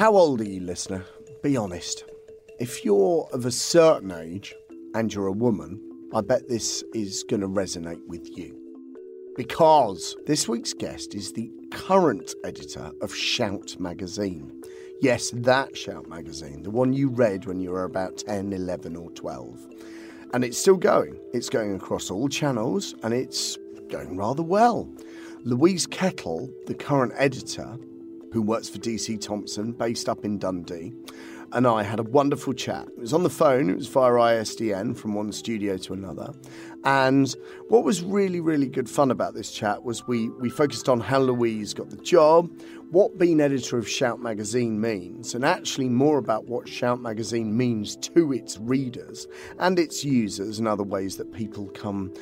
How old are you, listener? Be honest. If you're of a certain age and you're a woman, I bet this is going to resonate with you. Because this week's guest is the current editor of Shout magazine. Yes, that Shout magazine, the one you read when you were about 10, 11, or 12. And it's still going. It's going across all channels and it's going rather well. Louise Kettle, the current editor, who works for DC Thomson, based up in Dundee, and I had a wonderful chat. It was on the phone, it was via ISDN from one studio to another. And what was really, really good fun about this chat was we, we focused on how Louise got the job, what being editor of Shout magazine means, and actually more about what Shout magazine means to its readers and its users and other ways that people come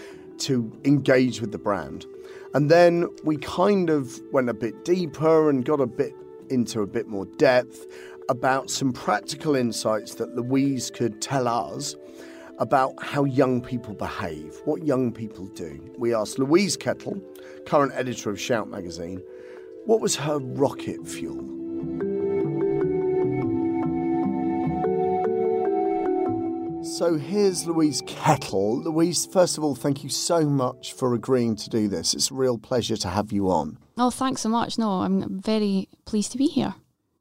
to engage with the brand. And then we kind of went a bit deeper and got a bit into a bit more depth about some practical insights that Louise could tell us about how young people behave, what young people do. We asked Louise Kettle, current editor of Shout magazine, what was her rocket fuel? So here's Louise Kettle. Louise, first of all, thank you so much for agreeing to do this. It's a real pleasure to have you on. Oh, thanks so much. No, I'm very pleased to be here.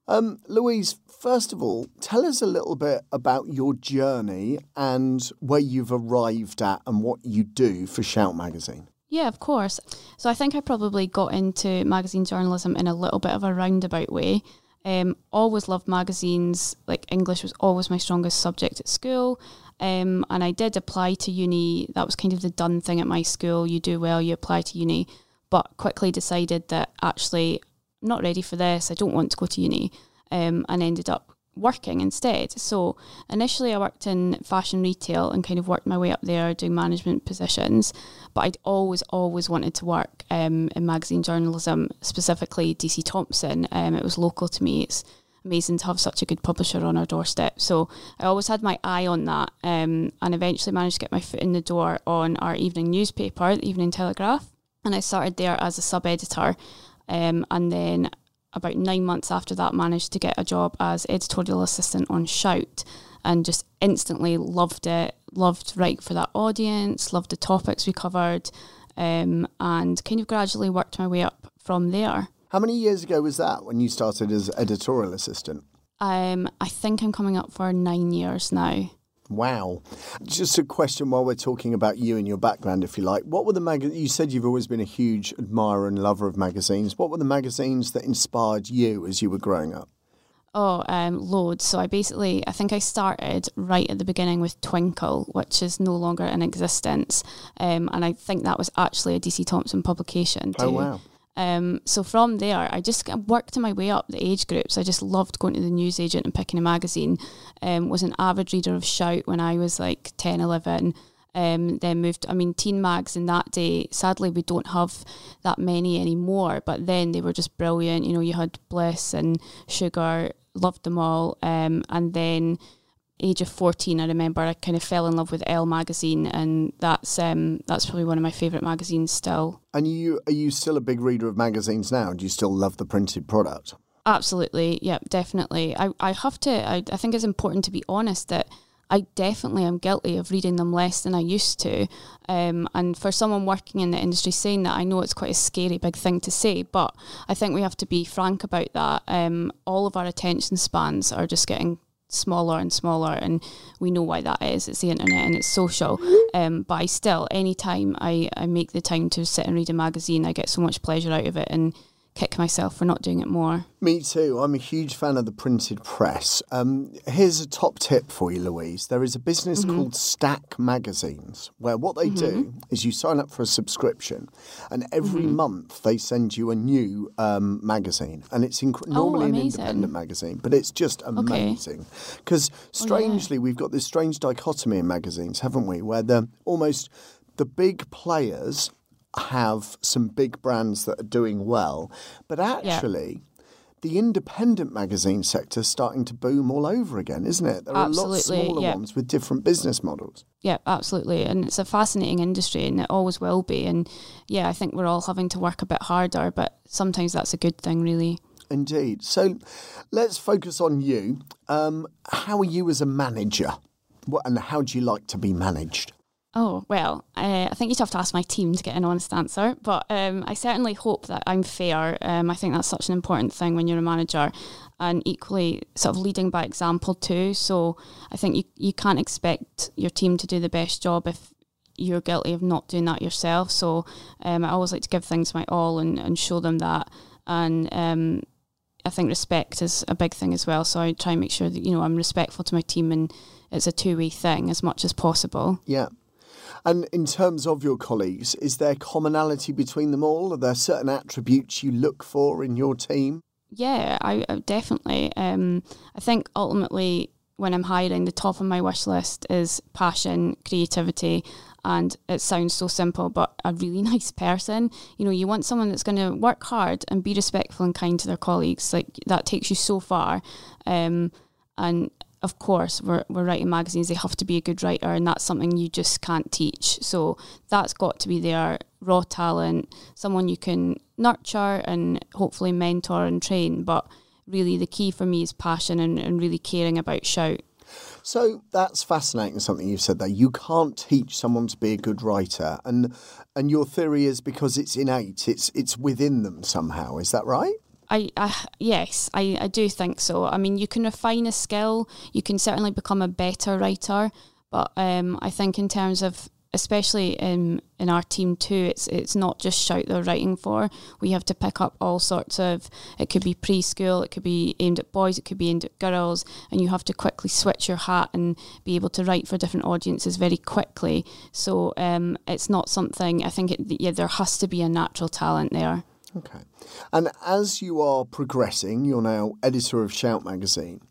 Um, Louise, first of all, tell us a little bit about your journey and where you've arrived at and what you do for Shout magazine. Yeah, of course. So I think I probably got into magazine journalism in a little bit of a roundabout way. Um, always loved magazines. Like English was always my strongest subject at school. Um, and I did apply to uni. That was kind of the done thing at my school. You do well, you apply to uni. But quickly decided that actually, I'm not ready for this. I don't want to go to uni. Um, and ended up working instead. So initially, I worked in fashion retail and kind of worked my way up there doing management positions. But I'd always, always wanted to work um, in magazine journalism, specifically DC Thomson. Um, it was local to me. It's amazing to have such a good publisher on our doorstep. So I always had my eye on that um, and eventually managed to get my foot in the door on our evening newspaper, the Evening Telegraph. And I started there as a sub editor. Um, and then about nine months after that, managed to get a job as editorial assistant on Shout and just instantly loved it. Loved writing for that audience, loved the topics we covered, um, and kind of gradually worked my way up from there. How many years ago was that when you started as editorial assistant? Um, I think I'm coming up for nine years now. Wow. Just a question while we're talking about you and your background, if you like. What were the mag? You said you've always been a huge admirer and lover of magazines. What were the magazines that inspired you as you were growing up? Oh, um, loads. So I basically, I think I started right at the beginning with Twinkle, which is no longer in existence, um, and I think that was actually a DC Thomson publication. Too. Oh wow. Um, so from there, I just worked my way up the age groups. I just loved going to the newsagent and picking a magazine. Um, was an avid reader of Shout when I was like 10, 11. Um, then moved, I mean, teen mags in that day, sadly, we don't have that many anymore, but then they were just brilliant. You know, you had Bliss and Sugar, loved them all. Um, and then age of 14 i remember i kind of fell in love with Elle magazine and that's um that's probably one of my favorite magazines still and you are you still a big reader of magazines now do you still love the printed product absolutely yeah definitely i i have to I, I think it's important to be honest that I definitely am guilty of reading them less than I used to. Um, and for someone working in the industry saying that, I know it's quite a scary big thing to say, but I think we have to be frank about that. Um, all of our attention spans are just getting smaller and smaller and we know why that is. It's the internet and it's social. Um, but I still anytime I, I make the time to sit and read a magazine I get so much pleasure out of it. And kick myself for not doing it more. Me too. I'm a huge fan of the printed press. Um, here's a top tip for you, Louise. There is a business mm-hmm. called Stack Magazines where what they mm-hmm. do is you sign up for a subscription and every mm-hmm. month they send you a new um, magazine. And it's inc- oh, normally oh, an independent magazine, but it's just amazing. Because okay. strangely, oh, yeah. we've got this strange dichotomy in magazines, haven't we? Where the almost the big players have some big brands that are doing well, but actually. Yeah. The independent magazine sector is starting to boom all over again, isn't it? There are absolutely, lots smaller yeah. ones with different business models. Yeah, absolutely. And it's a fascinating industry and it always will be. And yeah, I think we're all having to work a bit harder, but sometimes that's a good thing, really. Indeed. So let's focus on you. Um, how are you as a manager? What, and how do you like to be managed? Oh, well, uh, I think you'd have to ask my team to get an honest answer, but um, I certainly hope that I'm fair. Um, I think that's such an important thing when you're a manager and equally sort of leading by example too. So I think you, you can't expect your team to do the best job if you're guilty of not doing that yourself. So um, I always like to give things my all and, and show them that. And um, I think respect is a big thing as well. So I try and make sure that, you know, I'm respectful to my team and it's a two way thing as much as possible. Yeah. And in terms of your colleagues, is there commonality between them all? Are there certain attributes you look for in your team? Yeah, I, I definitely. Um, I think ultimately, when I'm hiring, the top of my wish list is passion, creativity, and it sounds so simple, but a really nice person. You know, you want someone that's going to work hard and be respectful and kind to their colleagues. Like that takes you so far. Um, and of course, we're, we're writing magazines, they have to be a good writer, and that's something you just can't teach. So that's got to be there raw talent, someone you can nurture and hopefully mentor and train. But really, the key for me is passion and, and really caring about shout. So that's fascinating. Something you've said there. You can't teach someone to be a good writer, and and your theory is because it's innate. It's it's within them somehow. Is that right? I, I yes, I, I do think so. I mean, you can refine a skill, you can certainly become a better writer, but um, I think in terms of especially in in our team too, it's it's not just shout they're writing for. We have to pick up all sorts of. It could be preschool, it could be aimed at boys, it could be aimed at girls, and you have to quickly switch your hat and be able to write for different audiences very quickly. So um, it's not something. I think it, yeah, there has to be a natural talent there. Okay. And as you are progressing, you're now editor of Shout magazine.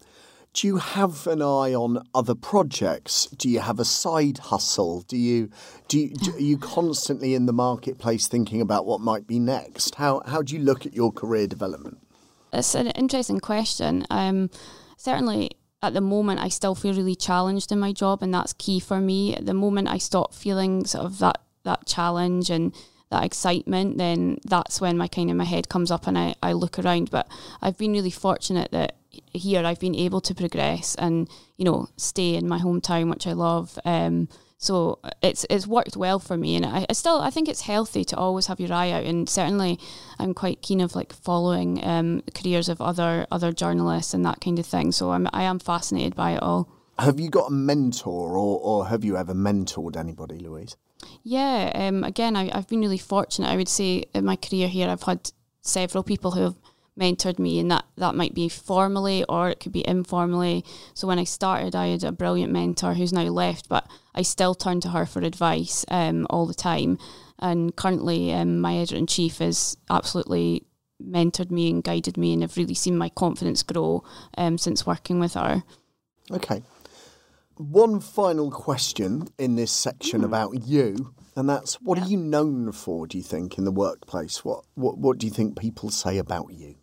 Do you have an eye on other projects? Do you have a side hustle? Do you do you, do, are you constantly in the marketplace thinking about what might be next? How how do you look at your career development? It's an interesting question. Um, certainly at the moment I still feel really challenged in my job and that's key for me. At the moment I stop feeling sort of that that challenge and that excitement, then that's when my kind of my head comes up and I, I look around. But I've been really fortunate that here I've been able to progress and, you know, stay in my hometown, which I love. Um, so it's it's worked well for me, and I, I, still I think it's healthy to always have your eye out. And certainly, I'm quite keen of like following um, careers of other other journalists and that kind of thing. So I'm I am fascinated by it all. Have you got a mentor, or or have you ever mentored anybody, Louise? Yeah, um, again, I, I've been really fortunate. I would say in my career here, I've had several people who have mentored me, and that, that might be formally or it could be informally. So when I started, I had a brilliant mentor who's now left, but I still turn to her for advice um, all the time. And currently, um, my editor in chief has absolutely mentored me and guided me, and I've really seen my confidence grow um, since working with her. Okay. One final question in this section mm. about you, and that's what yeah. are you known for? Do you think in the workplace? What what what do you think people say about you?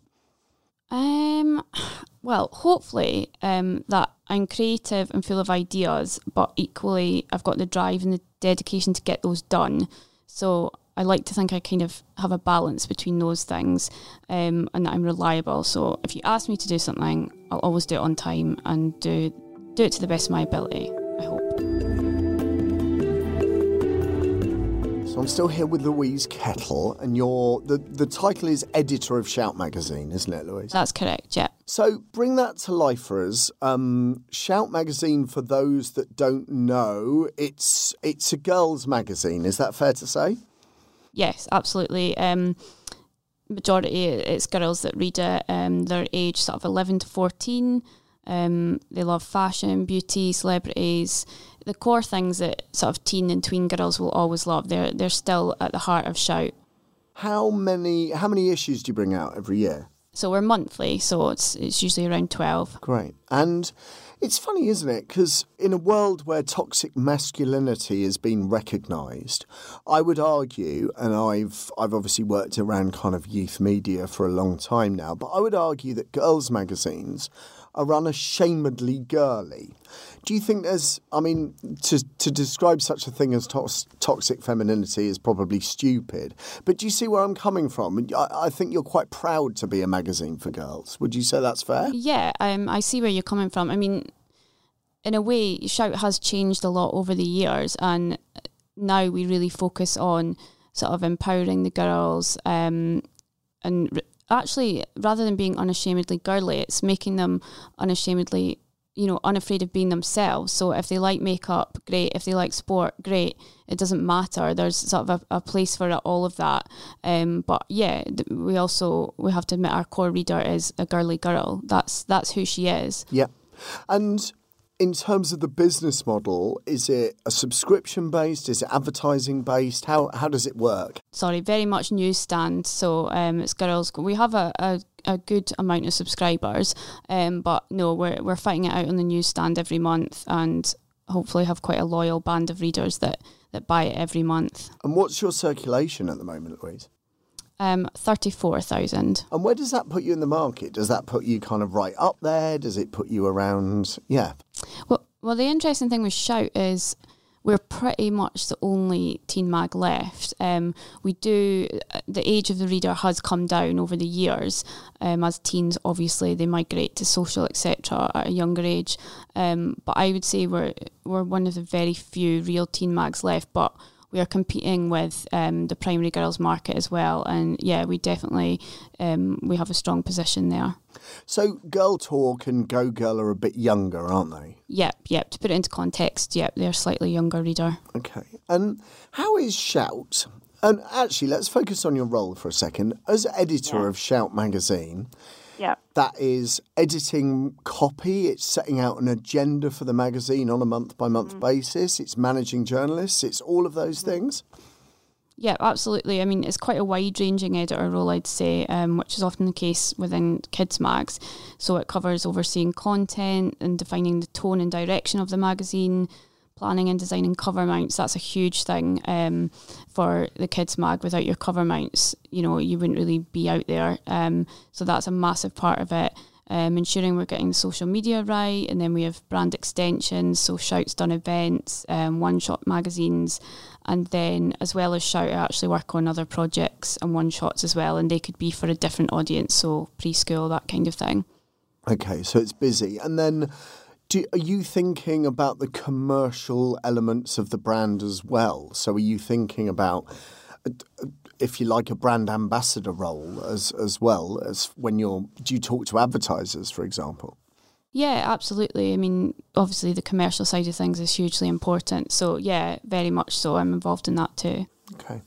Um, well, hopefully, um, that I'm creative and full of ideas, but equally, I've got the drive and the dedication to get those done. So I like to think I kind of have a balance between those things, um, and that I'm reliable. So if you ask me to do something, I'll always do it on time and do do it to the best of my ability, I hope. So I'm still here with Louise Kettle, and you're the, the title is editor of Shout magazine, isn't it, Louise? That's correct, yeah. So bring that to life for us. Um, Shout magazine, for those that don't know, it's it's a girls' magazine. Is that fair to say? Yes, absolutely. Um, majority it's girls that read it. Um, they're age sort of eleven to fourteen. Um, they love fashion, beauty, celebrities, the core things that sort of teen and tween girls will always love. They're they're still at the heart of Shout. How many how many issues do you bring out every year? So we're monthly, so it's it's usually around twelve. Great, and it's funny, isn't it? Because in a world where toxic masculinity has been recognised, I would argue, and I've I've obviously worked around kind of youth media for a long time now, but I would argue that girls' magazines are unashamedly girly. Do you think there's, I mean, to, to describe such a thing as to- toxic femininity is probably stupid, but do you see where I'm coming from? I, I, think you're quite proud to be a magazine for girls. Would you say that's fair? Yeah, um, I see where you're coming from. I mean, in a way, Shout has changed a lot over the years, and now we really focus on sort of empowering the girls um, and actually rather than being unashamedly girly it's making them unashamedly you know unafraid of being themselves. So if they like makeup great. If they like sport great. It doesn't matter. There's sort of a, a place for all of that. Um, but yeah we also we have to admit our core reader is a girly girl. That's that's who she is. Yeah. And in terms of the business model, is it a subscription based? Is it advertising based? How how does it work? Sorry, very much newsstand. So um, it's girls. We have a, a, a good amount of subscribers, um, but no, we're we're fighting it out on the newsstand every month, and hopefully have quite a loyal band of readers that that buy it every month. And what's your circulation at the moment, Louise? Um, 34,000. And where does that put you in the market? Does that put you kind of right up there? Does it put you around? Yeah. Well, well, the interesting thing with Shout is we're pretty much the only teen mag left. Um, we do the age of the reader has come down over the years. Um, as teens, obviously, they migrate to social etc. at a younger age. Um, but I would say we're we're one of the very few real teen mags left. But we are competing with um, the primary girls market as well, and yeah, we definitely um, we have a strong position there. So, Girl Talk and Go Girl are a bit younger, aren't they? Yep, yep. To put it into context, yep, they're slightly younger reader. Okay, and how is Shout? And actually, let's focus on your role for a second as editor yeah. of Shout magazine. Yeah. That is editing copy, it's setting out an agenda for the magazine on a month by month basis, it's managing journalists, it's all of those mm-hmm. things. Yeah, absolutely. I mean, it's quite a wide ranging editor role, I'd say, um, which is often the case within kids' mags. So it covers overseeing content and defining the tone and direction of the magazine, planning and designing cover mounts. That's a huge thing um, for the kids mag. Without your cover mounts, you know, you wouldn't really be out there. Um, so that's a massive part of it. Um, ensuring we're getting social media right, and then we have brand extensions, so Shout's done events, um, one shot magazines, and then as well as Shout, I actually work on other projects and one shots as well, and they could be for a different audience, so preschool, that kind of thing. Okay, so it's busy, and then do, are you thinking about the commercial elements of the brand as well? So are you thinking about, uh, if you like, a brand ambassador role as as well as when you're? Do you talk to advertisers, for example? Yeah, absolutely. I mean, obviously the commercial side of things is hugely important. So yeah, very much so. I'm involved in that too. Okay,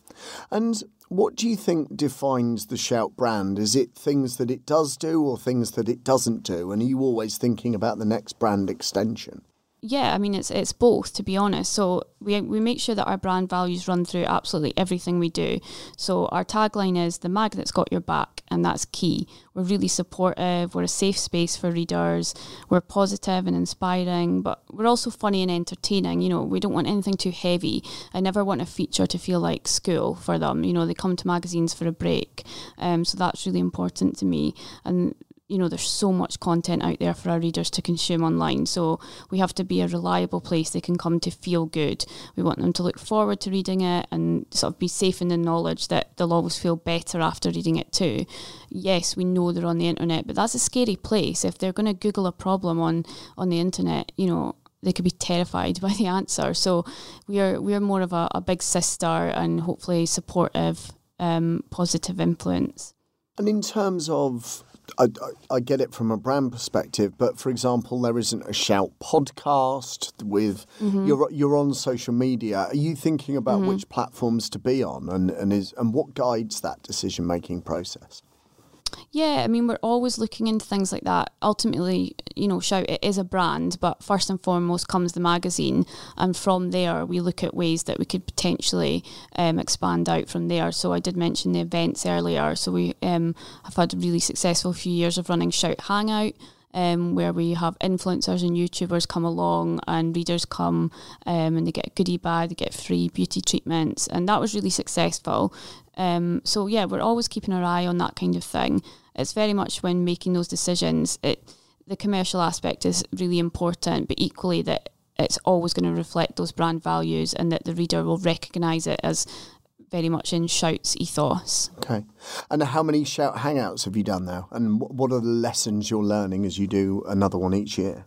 and what do you think defines the Shout brand? Is it things that it does do or things that it doesn't do? And are you always thinking about the next brand extension? Yeah, I mean it's it's both to be honest. So we we make sure that our brand values run through absolutely everything we do. So our tagline is the mag that's got your back and that's key. We're really supportive, we're a safe space for readers, we're positive and inspiring, but we're also funny and entertaining. You know, we don't want anything too heavy. I never want a feature to feel like school for them. You know, they come to magazines for a break. Um, so that's really important to me. And you know, there's so much content out there for our readers to consume online. So we have to be a reliable place they can come to feel good. We want them to look forward to reading it and sort of be safe in the knowledge that they'll always feel better after reading it too. Yes, we know they're on the internet, but that's a scary place. If they're going to Google a problem on on the internet, you know, they could be terrified by the answer. So we are we are more of a, a big sister and hopefully supportive, um, positive influence. And in terms of I, I, get it from a brand perspective, but for example, there isn't a shout podcast with mm-hmm. you're you're on social media. Are you thinking about mm-hmm. which platforms to be on, and and is and what guides that decision making process? Yeah, I mean, we're always looking into things like that. Ultimately, you know, Shout it is a brand, but first and foremost comes the magazine, and from there we look at ways that we could potentially um, expand out from there. So I did mention the events earlier. So we um, have had a really successful few years of running Shout Hangout. Um, where we have influencers and YouTubers come along and readers come um, and they get a goodie bag, they get free beauty treatments, and that was really successful. Um, so yeah, we're always keeping our eye on that kind of thing. It's very much when making those decisions. It the commercial aspect is really important, but equally that it's always going to reflect those brand values and that the reader will recognise it as very much in Shout's ethos. Okay. And how many Shout Hangouts have you done now? And what are the lessons you're learning as you do another one each year?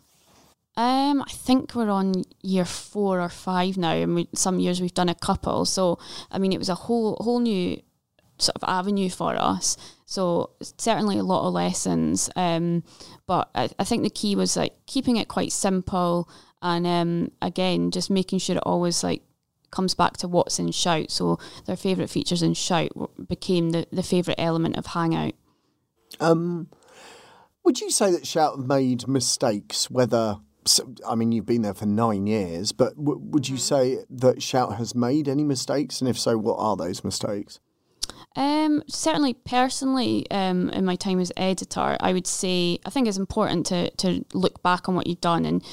Um, I think we're on year four or five now, and we, some years we've done a couple. So, I mean, it was a whole whole new sort of avenue for us. So certainly a lot of lessons. Um, but I, I think the key was like keeping it quite simple, and um, again, just making sure it always like comes back to what's in Shout. So their favourite features in Shout became the, the favourite element of Hangout. Um, would you say that Shout made mistakes, whether I mean, you've been there for nine years, but w- would you mm-hmm. say that Shout has made any mistakes? And if so, what are those mistakes? Um, certainly, personally, um, in my time as editor, I would say I think it's important to to look back on what you've done, and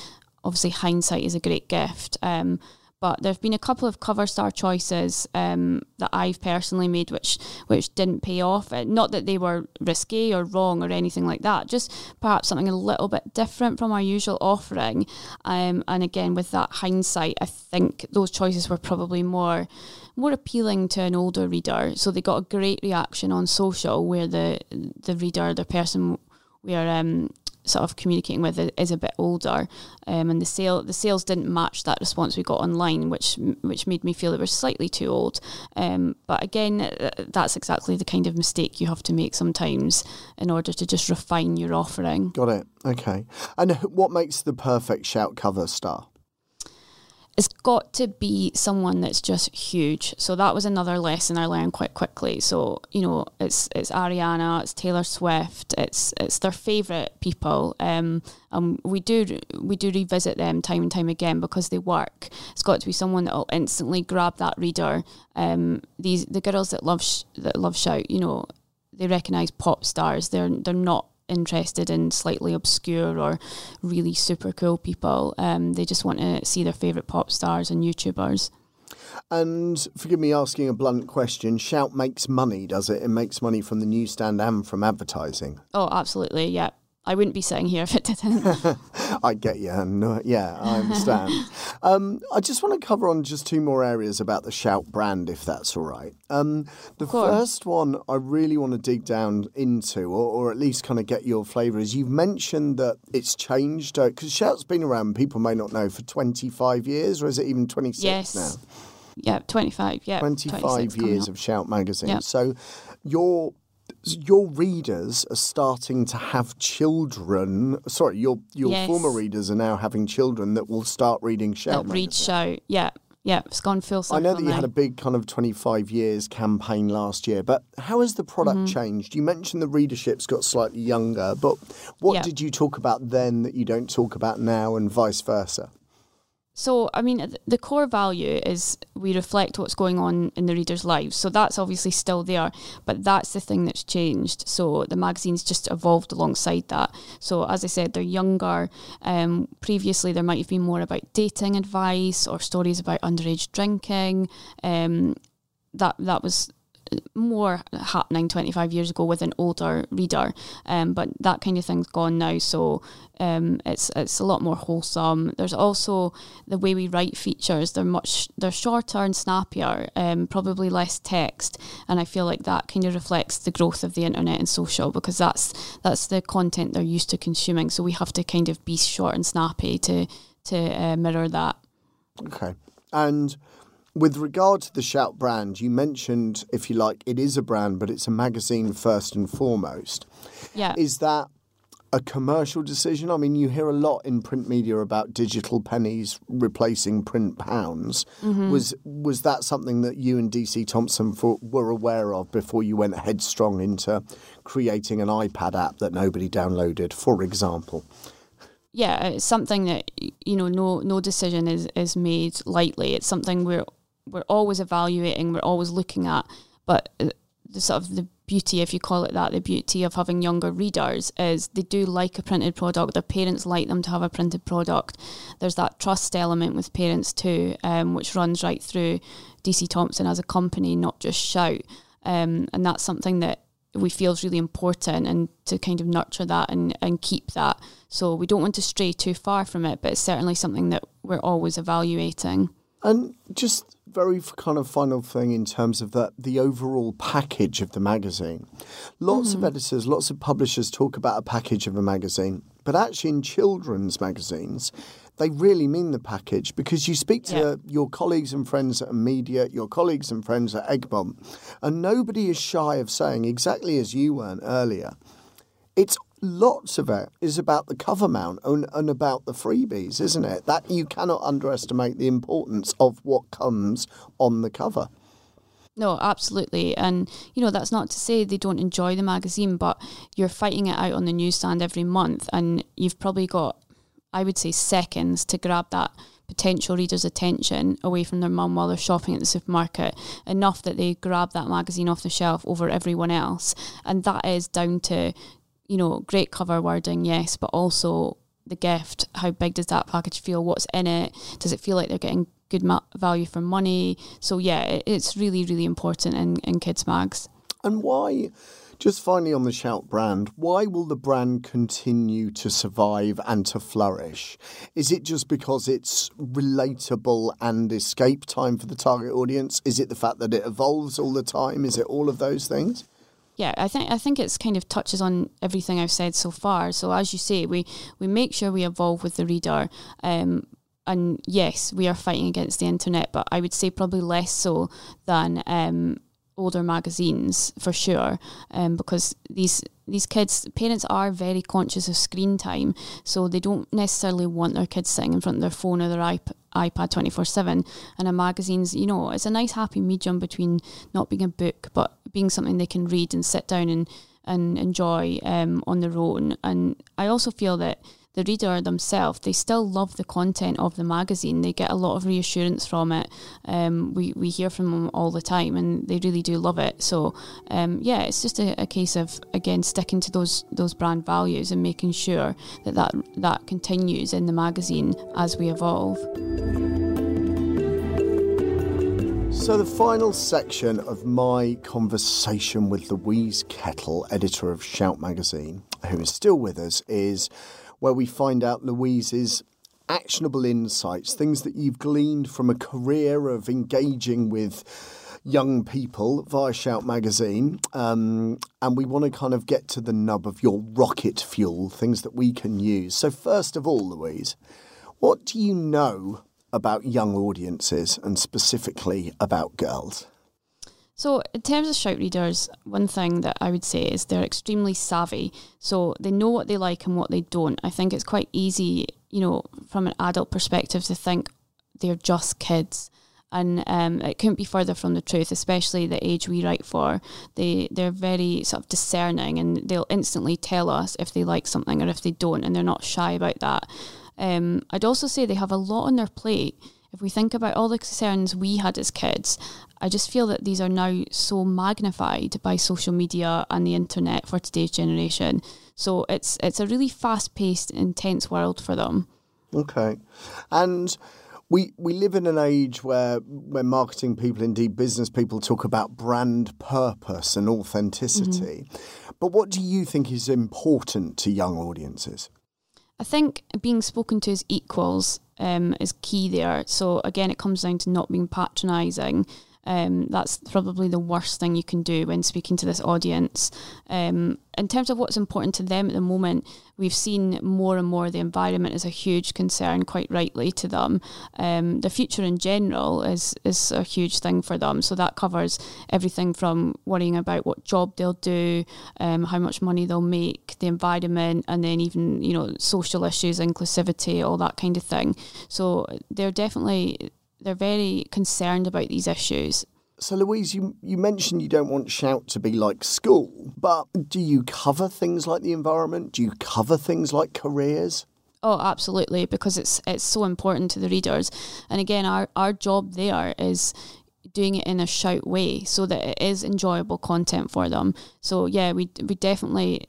obviously hindsight is a great gift. Um, but there have been a couple of cover star choices um, that I've personally made which which didn't pay off. Uh, not that they were risky or wrong or anything like that, just perhaps something a little bit different from our usual offering. Um, and again, with that hindsight, I think those choices were probably more more appealing to an older reader. So they got a great reaction on social where the the reader, the person we are um, sort of communicating with is a bit older, um, and the sale the sales didn't match that response we got online, which which made me feel it was slightly too old. Um, but again, uh, that's exactly the kind of mistake you have to make sometimes in order to just refine your offering. Got it. Okay. And what makes the perfect shout cover star? It's got to be someone that's just huge. So that was another lesson I learned quite quickly. So you know, it's it's Ariana, it's Taylor Swift, it's it's their favorite people. Um, and we do we do revisit them time and time again because they work. It's got to be someone that will instantly grab that reader. Um, these the girls that love sh- that love shout, you know, they recognise pop stars. They're they're not interested in slightly obscure or really super cool people. Um, they just want to see their favourite pop stars and YouTubers. And forgive me asking a blunt question Shout makes money, does it? It makes money from the newsstand and from advertising. Oh, absolutely, yeah. I wouldn't be sitting here if it didn't. I get you, uh, yeah, I understand. um, I just want to cover on just two more areas about the Shout brand, if that's all right. Um, the first one I really want to dig down into, or, or at least kind of get your flavour, is you've mentioned that it's changed because uh, Shout's been around. People may not know for twenty five years, or is it even twenty six yes. now? Yeah, 25. Yeah. 25 years of Shout magazine. Yep. So your your readers are starting to have children. Sorry, your your yes. former readers are now having children that will start reading. That read Shout, yeah. Yeah, it's gone full circle. I know that you had a big kind of 25 years campaign last year, but how has the product mm-hmm. changed? You mentioned the readership's got slightly younger, but what yeah. did you talk about then that you don't talk about now and vice versa? So, I mean, the core value is we reflect what's going on in the readers' lives. So that's obviously still there, but that's the thing that's changed. So the magazine's just evolved alongside that. So, as I said, they're younger. Um, previously, there might have been more about dating advice or stories about underage drinking. Um, that that was more happening 25 years ago with an older reader. Um, but that kind of thing's gone now so um, it's it's a lot more wholesome. There's also the way we write features they're much they're shorter and snappier um, probably less text. And I feel like that kind of reflects the growth of the internet and social because that's that's the content they're used to consuming. So we have to kind of be short and snappy to to uh, mirror that. Okay. And with regard to the Shout brand, you mentioned, if you like, it is a brand, but it's a magazine first and foremost. Yeah. Is that a commercial decision? I mean, you hear a lot in print media about digital pennies replacing print pounds. Mm-hmm. Was was that something that you and DC Thomson for, were aware of before you went headstrong into creating an iPad app that nobody downloaded, for example? Yeah, it's something that you know. No, no decision is is made lightly. It's something we're we're always evaluating, we're always looking at. But uh, the sort of the beauty, if you call it that, the beauty of having younger readers is they do like a printed product. Their parents like them to have a printed product. There's that trust element with parents too, um, which runs right through DC Thomson as a company, not just Shout. Um, and that's something that we feel is really important and to kind of nurture that and, and keep that. So we don't want to stray too far from it, but it's certainly something that we're always evaluating. And just very kind of final thing in terms of the, the overall package of the magazine. Lots mm-hmm. of editors, lots of publishers talk about a package of a magazine, but actually in children's magazines, they really mean the package because you speak to yeah. your colleagues and friends at media, your colleagues and friends at Egmont, and nobody is shy of saying exactly as you weren't earlier. It's lots of it is about the cover mount and, and about the freebies, isn't it? That you cannot underestimate the importance of what comes on the cover. No, absolutely. And, you know, that's not to say they don't enjoy the magazine, but you're fighting it out on the newsstand every month and you've probably got I would say, seconds to grab that potential reader's attention away from their mum while they're shopping at the supermarket enough that they grab that magazine off the shelf over everyone else. And that is down to, you know, great cover wording, yes, but also the gift. How big does that package feel? What's in it? Does it feel like they're getting good ma- value for money? So, yeah, it's really, really important in, in kids' mags. And why? Just finally on the Shout brand, why will the brand continue to survive and to flourish? Is it just because it's relatable and escape time for the target audience? Is it the fact that it evolves all the time? Is it all of those things? Yeah, I think I think it's kind of touches on everything I've said so far. So as you say, we we make sure we evolve with the reader. Um, and yes, we are fighting against the internet, but I would say probably less so than um, older magazines for sure um, because these these kids parents are very conscious of screen time so they don't necessarily want their kids sitting in front of their phone or their iP- ipad 24-7 and a magazine's you know it's a nice happy medium between not being a book but being something they can read and sit down and and enjoy um, on their own. And i also feel that the reader themselves, they still love the content of the magazine. They get a lot of reassurance from it. Um, we, we hear from them all the time and they really do love it. So, um, yeah, it's just a, a, case of, again, sticking to those, those brand values and making sure that, that that continues in the magazine as we evolve. So, the final section of my conversation with Louise Kettle, editor of Shout magazine, who is still with us, is where we find out Louise's actionable insights, things that you've gleaned from a career of engaging with young people via Shout magazine. Um, and we want to kind of get to the nub of your rocket fuel, things that we can use. So, first of all, Louise, what do you know about young audiences and specifically about girls? So, in terms of shout readers, one thing that I would say is they're extremely savvy. So, they know what they like and what they don't. I think it's quite easy, you know, from an adult perspective to think they're just kids. And um, it couldn't be further from the truth, especially the age we write for. They they're very sort of discerning, and they'll instantly tell us if they like something or if they don't, and they're not shy about that. Um, I'd also say they have a lot on their plate if we think about all the concerns we had as kids, I just feel that these are now so magnified by social media and the internet for today's generation. So it's it's a really fast paced, intense world for them. Okay. And we we live in an age where where marketing people, indeed business people, talk about brand purpose and authenticity. Mm-hmm. But what do you think is important to young audiences? I think being spoken to as equals um, is key there. So again, it comes down to not being patronising um, that's probably the worst thing you can do when speaking to this audience. Um, in terms of what's important to them at the moment, we've seen more and more the environment is a huge concern, quite rightly, to them. Um, the future in general is is a huge thing for them. So that covers everything from worrying about what job they'll do, um, how much money they'll make, the environment, and then even you know social issues, inclusivity, all that kind of thing. So they're definitely they're very concerned about these issues. So, Louise, you, you mentioned you don't want Shout to be like school, but do you cover things like the environment? Do you cover things like careers? Oh, absolutely, because it's it's so important to the readers. And again, our, our job there is doing it in a shout way so that it is enjoyable content for them. So yeah, we we definitely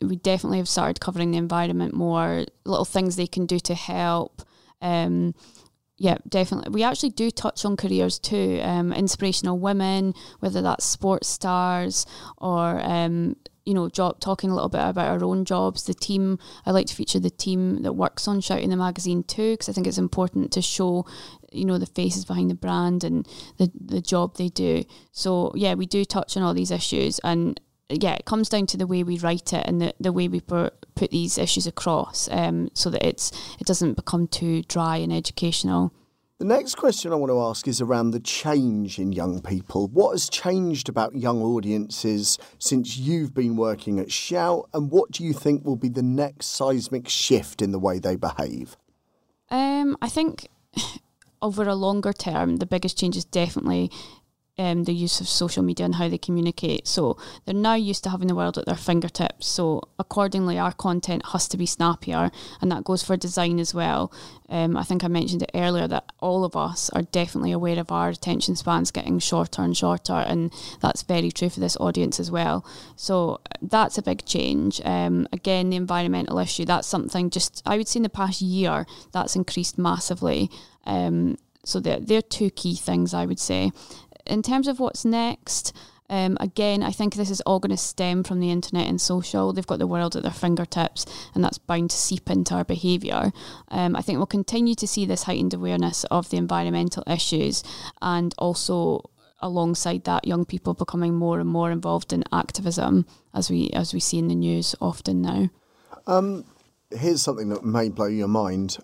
we definitely have started covering the environment more, little things they can do to help. Um, yeah, definitely. We actually do touch on careers too, um, inspirational women, whether that's sports stars or um, you know, job talking a little bit about our own jobs. The team, I like to feature the team that works on Shout in the magazine too, because I think it's important to show, you know, the faces behind the brand and the the job they do. So yeah, we do touch on all these issues, and yeah, it comes down to the way we write it and the, the way we put, put these issues across um, so that it's it doesn't become too dry and educational. The next question I want to ask is around the change in young people. What has changed about young audiences since you've been working at Shout, and what do you think will be the next seismic shift in the way they behave? Um, I think over a longer term, the biggest change is definitely um, the use of social media and how they communicate. So they're now used to having the world at their fingertips. So accordingly, our content has to be snappier, and that goes for design as well. Um, I think I mentioned it earlier that all of us are definitely aware of our attention spans getting shorter and shorter, and that's very true for this audience as well. So that's a big change. Um, again, the environmental issue that's something just I would say in the past year that's increased massively. Um, so they're, they're two key things I would say in terms of what's next, um, again, I think this is all going to stem from the internet and social. They've got the world at their fingertips, and that's bound to seep into our behaviour. Um, I think we'll continue to see this heightened awareness of the environmental issues, and also alongside that, young people becoming more and more involved in activism, as we as we see in the news often now. Um, here's something that may blow your mind.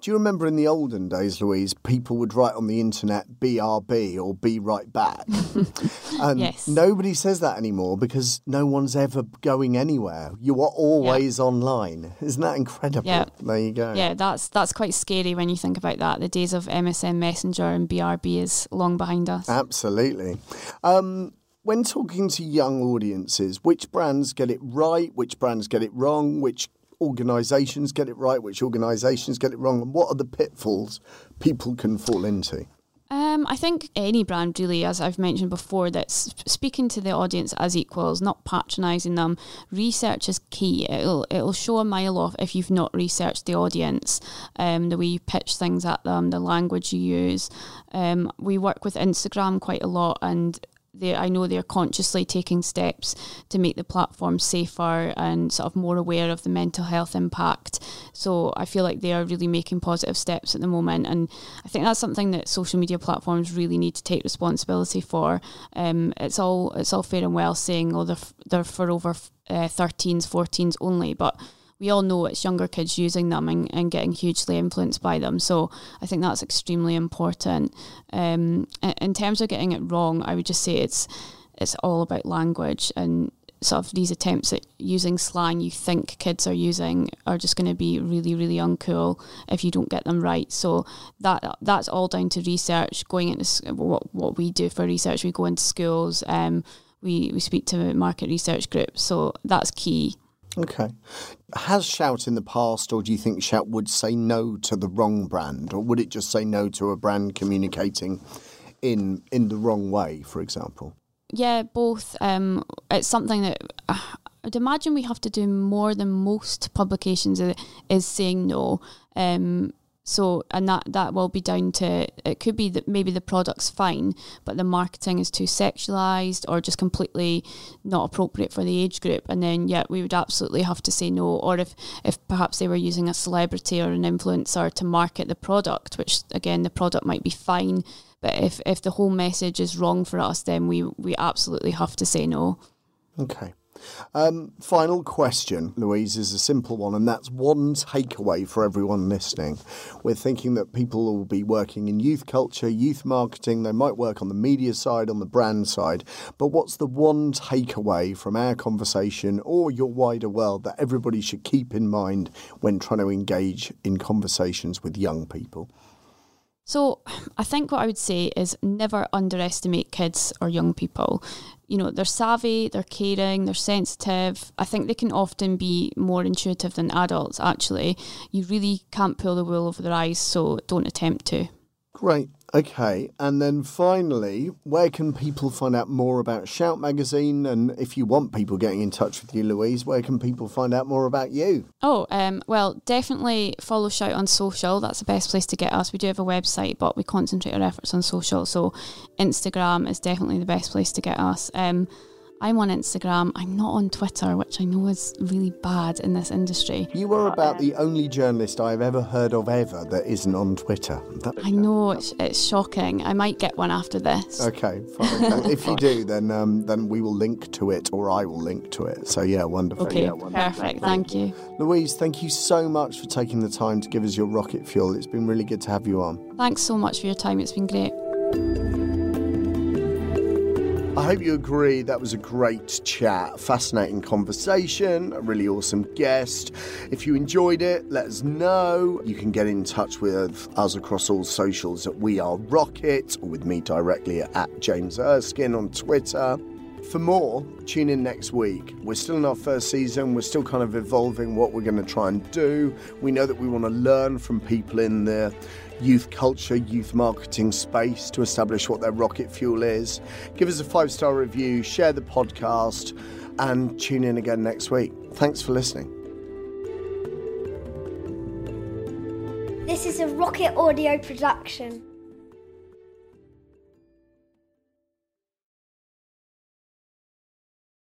Do you remember in the olden days, Louise, people would write on the internet BRB or be right back? and yes. nobody says that anymore because no one's ever going anywhere. You are always yeah. online. Isn't that incredible? Yeah. There you go. Yeah, that's that's quite scary when you think about that. The days of MSN Messenger and BRB is long behind us. Absolutely. Um, when talking to young audiences, which brands get it right, which brands get it wrong, which organisations get it right, which organisations get it wrong, and what are the pitfalls people can fall into? Um, I think any brand really, as I've mentioned before, that's speaking to the audience as equals, not patronising them. Research is key. It'll it'll show a mile off if you've not researched the audience, um, the way you pitch things at them, the language you use. Um, we work with Instagram quite a lot, and they I know they're consciously taking steps to make the platform safer and sort of more aware of the mental health impact. So I feel like they are really making positive steps at the moment, and I think that's something that social media platforms really need to take responsibility for. Um, it's all it's all fair and well saying, oh, they're, they're for over uh, 13s, 14s only, but we all know it's younger kids using them and, and getting hugely influenced by them. So I think that's extremely important. Um, in terms of getting it wrong, I would just say it's it's all about language and sort of these attempts at using slang you think kids are using are just going to be really really uncool if you don't get them right so that that's all down to research going into what what we do for research we go into schools um we we speak to market research groups so that's key Okay. Has Shout in the past, or do you think Shout would say no to the wrong brand, or would it just say no to a brand communicating in in the wrong way, for example? Yeah, both. Um, it's something that uh, I'd imagine we have to do more than most publications is saying no. Um, so, and that, that will be down to it could be that maybe the product's fine, but the marketing is too sexualized or just completely not appropriate for the age group. And then, yeah, we would absolutely have to say no. Or if, if perhaps they were using a celebrity or an influencer to market the product, which again, the product might be fine. But if, if the whole message is wrong for us, then we, we absolutely have to say no. Okay. Um, final question, Louise, is a simple one, and that's one takeaway for everyone listening. We're thinking that people will be working in youth culture, youth marketing, they might work on the media side, on the brand side, but what's the one takeaway from our conversation or your wider world that everybody should keep in mind when trying to engage in conversations with young people? So, I think what I would say is never underestimate kids or young people you know, they're savvy, they're caring, they're sensitive. I think they can often be more intuitive than adults, actually. You really can't pull the wool over their eyes, so don't attempt to. Great. Okay, and then finally, where can people find out more about Shout Magazine? And if you want people getting in touch with you, Louise, where can people find out more about you? Oh, um, well, definitely follow Shout on social. That's the best place to get us. We do have a website, but we concentrate our efforts on social. So Instagram is definitely the best place to get us. Um, I'm on Instagram. I'm not on Twitter, which I know is really bad in this industry. You are about the only journalist I've ever heard of ever that isn't on Twitter. That- I know it's, it's shocking. I might get one after this. Okay, fine. if you do, then um, then we will link to it, or I will link to it. So yeah, wonderful. Okay, Yeah, wonderful. perfect. Thank you. Louise, thank you so much for taking the time to give us your rocket fuel. It's been really good to have you on. Thanks so much for your time. It's been great. I hope you agree that was a great chat, fascinating conversation, a really awesome guest. If you enjoyed it, let us know. You can get in touch with us across all socials at We Are Rocket or with me directly at James Erskine on Twitter. For more, tune in next week. We're still in our first season. We're still kind of evolving what we're going to try and do. We know that we want to learn from people in the youth culture, youth marketing space to establish what their rocket fuel is. Give us a five star review, share the podcast, and tune in again next week. Thanks for listening. This is a Rocket Audio production.